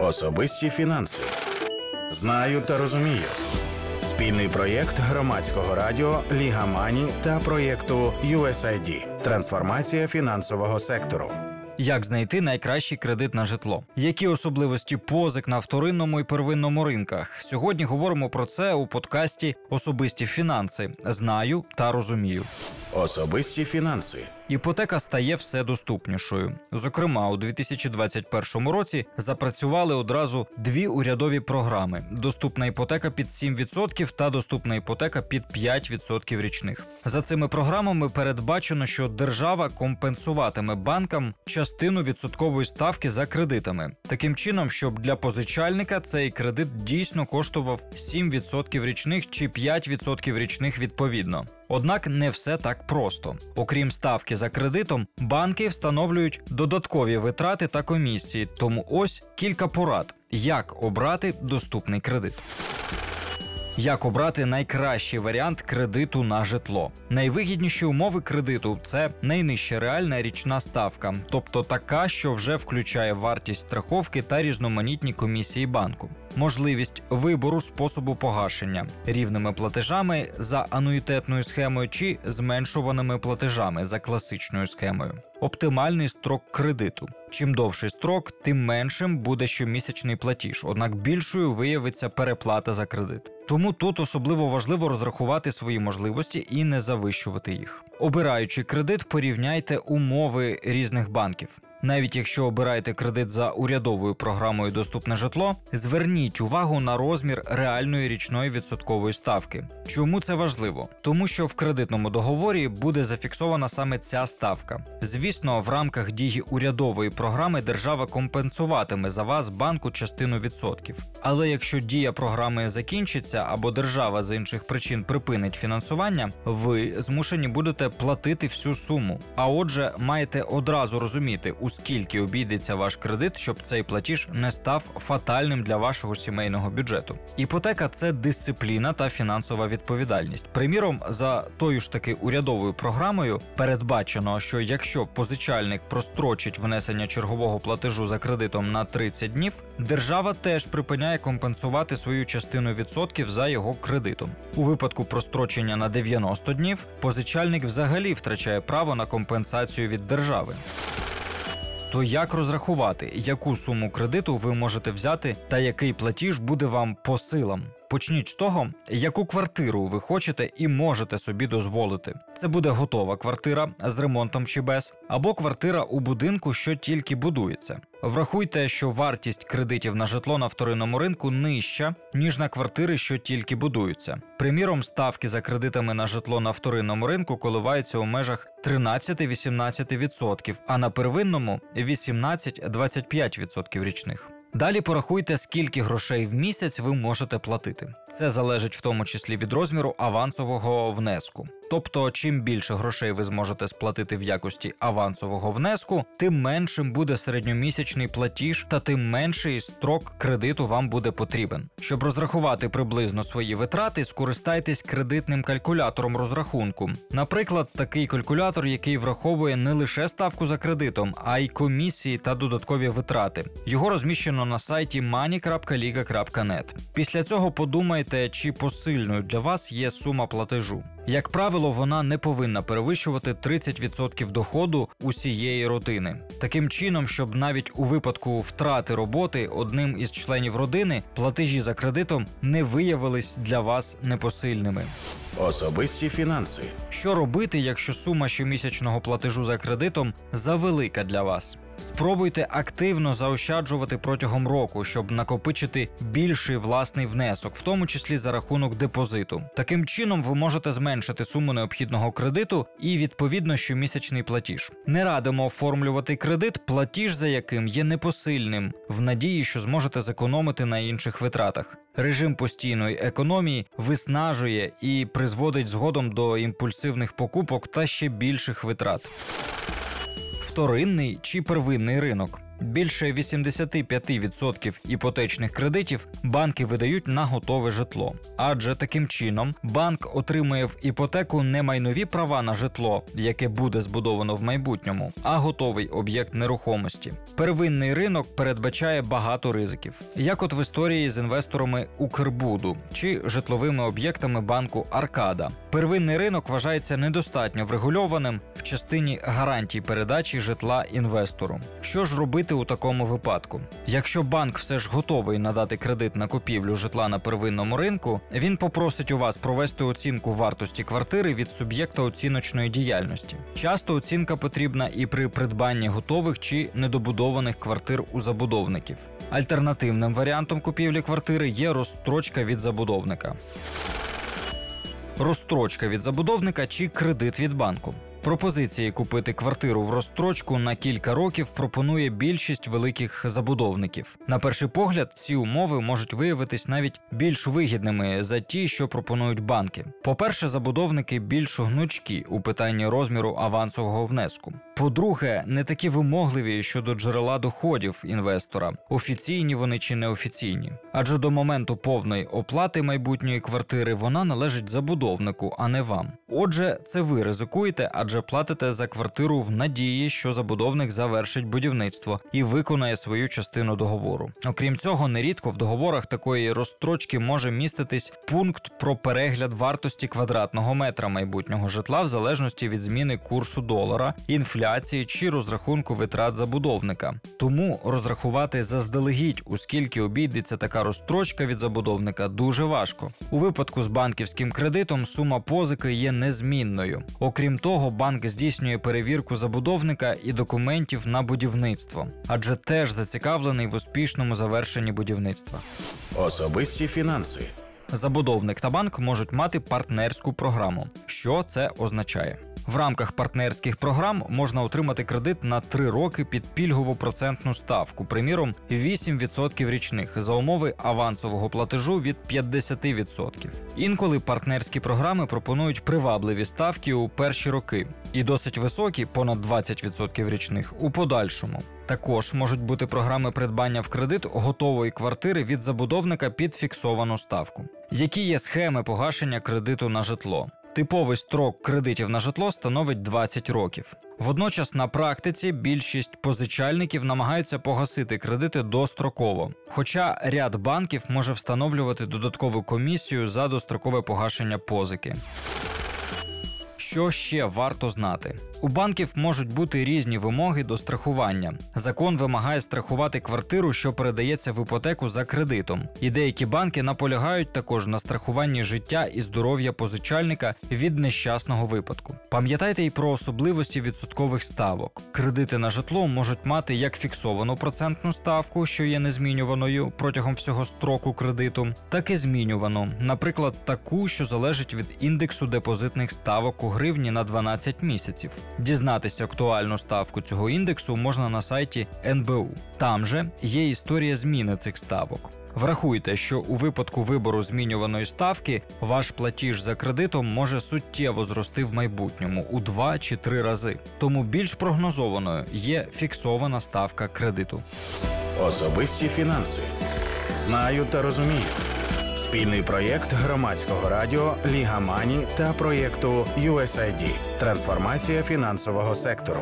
Особисті фінанси. Знаю та розумію. Спільний проєкт громадського радіо Ліга Мані та проєкту USAID Трансформація фінансового сектору. Як знайти найкращий кредит на житло? Які особливості позик на вторинному і первинному ринках? Сьогодні говоримо про це у подкасті Особисті фінанси. Знаю та розумію. Особисті фінанси. Іпотека стає все доступнішою. Зокрема, у 2021 році запрацювали одразу дві урядові програми: доступна іпотека під 7% та доступна іпотека під 5% річних. За цими програмами передбачено, що держава компенсуватиме банкам частину відсоткової ставки за кредитами, таким чином, щоб для позичальника цей кредит дійсно коштував 7% річних чи 5% річних відповідно. Однак не все так просто. Окрім ставки за кредитом, банки встановлюють додаткові витрати та комісії. Тому ось кілька порад, як обрати доступний кредит. Як обрати найкращий варіант кредиту на житло? Найвигідніші умови кредиту це найнижча реальна річна ставка, тобто така, що вже включає вартість страховки та різноманітні комісії банку, можливість вибору способу погашення рівними платежами за ануїтетною схемою чи зменшуваними платежами за класичною схемою. Оптимальний строк кредиту. Чим довший строк, тим меншим буде щомісячний платіж, однак більшою виявиться переплата за кредит. Тому тут особливо важливо розрахувати свої можливості і не завищувати їх. Обираючи кредит, порівняйте умови різних банків. Навіть якщо обираєте кредит за урядовою програмою Доступне житло, зверніть увагу на розмір реальної річної відсоткової ставки. Чому це важливо? Тому що в кредитному договорі буде зафіксована саме ця ставка. Звісно, в рамках дії урядової програми держава компенсуватиме за вас банку частину відсотків. Але якщо дія програми закінчиться або держава з інших причин припинить фінансування, ви змушені будете платити всю суму. А отже, маєте одразу розуміти, у скільки обійдеться ваш кредит, щоб цей платіж не став фатальним для вашого сімейного бюджету. Іпотека це дисципліна та фінансова відповідальність. Приміром, за тою ж таки урядовою програмою передбачено, що якщо позичальник прострочить внесення чергового платежу за кредитом на 30 днів, держава теж припиняє компенсувати свою частину відсотків за його кредитом. У випадку прострочення на 90 днів позичальник взагалі втрачає право на компенсацію від держави. То як розрахувати, яку суму кредиту ви можете взяти та який платіж буде вам по силам? Почніть з того, яку квартиру ви хочете і можете собі дозволити. Це буде готова квартира з ремонтом чи без, або квартира у будинку, що тільки будується. Врахуйте, що вартість кредитів на житло на вторинному ринку нижча, ніж на квартири, що тільки будуються. Приміром, ставки за кредитами на житло на вторинному ринку коливаються у межах 13-18%, а на первинному 18-25% річних. Далі порахуйте, скільки грошей в місяць ви можете платити. Це залежить в тому числі від розміру авансового внеску. Тобто, чим більше грошей ви зможете сплатити в якості авансового внеску, тим меншим буде середньомісячний платіж та тим менший строк кредиту вам буде потрібен. Щоб розрахувати приблизно свої витрати, скористайтесь кредитним калькулятором розрахунку. Наприклад, такий калькулятор, який враховує не лише ставку за кредитом, а й комісії та додаткові витрати. Його розміщено на сайті money.liga.net. Після цього подумайте, чи посильною для вас є сума платежу. Як правило, вона не повинна перевищувати 30% доходу усієї родини. Таким чином, щоб навіть у випадку втрати роботи одним із членів родини платежі за кредитом не виявились для вас непосильними. Особисті фінанси. Що робити, якщо сума щомісячного платежу за кредитом завелика для вас? Спробуйте активно заощаджувати протягом року, щоб накопичити більший власний внесок, в тому числі за рахунок депозиту. Таким чином, ви можете зменшити суму необхідного кредиту і відповідно щомісячний платіж. Не радимо оформлювати кредит, платіж за яким є непосильним, в надії, що зможете зекономити на інших витратах. Режим постійної економії виснажує і призводить згодом до імпульсивних покупок та ще більших витрат вторинний чи первинний ринок. Більше 85% іпотечних кредитів банки видають на готове житло, адже таким чином банк отримує в іпотеку не майнові права на житло, яке буде збудовано в майбутньому, а готовий об'єкт нерухомості. Первинний ринок передбачає багато ризиків, як от в історії з інвесторами Укрбуду чи житловими об'єктами банку Аркада. Первинний ринок вважається недостатньо врегульованим в частині гарантій передачі житла інвестору. Що ж робити у такому випадку? Якщо банк все ж готовий надати кредит на купівлю житла на первинному ринку, він попросить у вас провести оцінку вартості квартири від суб'єкта оціночної діяльності. Часто оцінка потрібна і при придбанні готових чи недобудованих квартир у забудовників. Альтернативним варіантом купівлі квартири є розстрочка від забудовника розстрочка від забудовника чи кредит від банку. Пропозиції купити квартиру в розстрочку на кілька років пропонує більшість великих забудовників. На перший погляд, ці умови можуть виявитись навіть більш вигідними за ті, що пропонують банки. По-перше, забудовники більш гнучкі у питанні розміру авансового внеску. По-друге, не такі вимогливі щодо джерела доходів інвестора, офіційні вони чи неофіційні. Адже до моменту повної оплати майбутньої квартири вона належить забудовнику, а не вам. Отже, це ви ризикуєте, адже платите за квартиру в надії, що забудовник завершить будівництво і виконає свою частину договору. Окрім цього, нерідко в договорах такої розстрочки може міститись пункт про перегляд вартості квадратного метра майбутнього житла в залежності від зміни курсу долара, інфляції чи розрахунку витрат забудовника. Тому розрахувати заздалегідь, у скільки обійдеться така розстрочка від забудовника, дуже важко. У випадку з банківським кредитом сума позики є незмінною. Окрім того, банк здійснює перевірку забудовника і документів на будівництво, адже теж зацікавлений в успішному завершенні будівництва. Особисті фінанси. Забудовник та банк можуть мати партнерську програму. Що це означає? В рамках партнерських програм можна отримати кредит на 3 роки під пільгову процентну ставку, приміром 8% річних за умови авансового платежу від 50%. Інколи партнерські програми пропонують привабливі ставки у перші роки і досить високі, понад 20% річних у подальшому. Також можуть бути програми придбання в кредит готової квартири від забудовника під фіксовану ставку. Які є схеми погашення кредиту на житло? Типовий строк кредитів на житло становить 20 років. Водночас на практиці більшість позичальників намагаються погасити кредити достроково. Хоча ряд банків може встановлювати додаткову комісію за дострокове погашення позики. Що ще варто знати? У банків можуть бути різні вимоги до страхування. Закон вимагає страхувати квартиру, що передається в іпотеку за кредитом. І деякі банки наполягають також на страхуванні життя і здоров'я позичальника від нещасного випадку. Пам'ятайте й про особливості відсоткових ставок. Кредити на житло можуть мати як фіксовану процентну ставку, що є незмінюваною протягом всього строку кредиту, так і змінювану, наприклад, таку, що залежить від індексу депозитних ставок у гривні на 12 місяців. Дізнатися актуальну ставку цього індексу можна на сайті НБУ. Там же є історія зміни цих ставок. Врахуйте, що у випадку вибору змінюваної ставки ваш платіж за кредитом може суттєво зрости в майбутньому у 2 чи 3 рази. Тому більш прогнозованою є фіксована ставка кредиту. Особисті фінанси. Знаю та розумію. Спільний проєкт громадського радіо Ліга Мані та проєкту USAID. Трансформація фінансового сектору.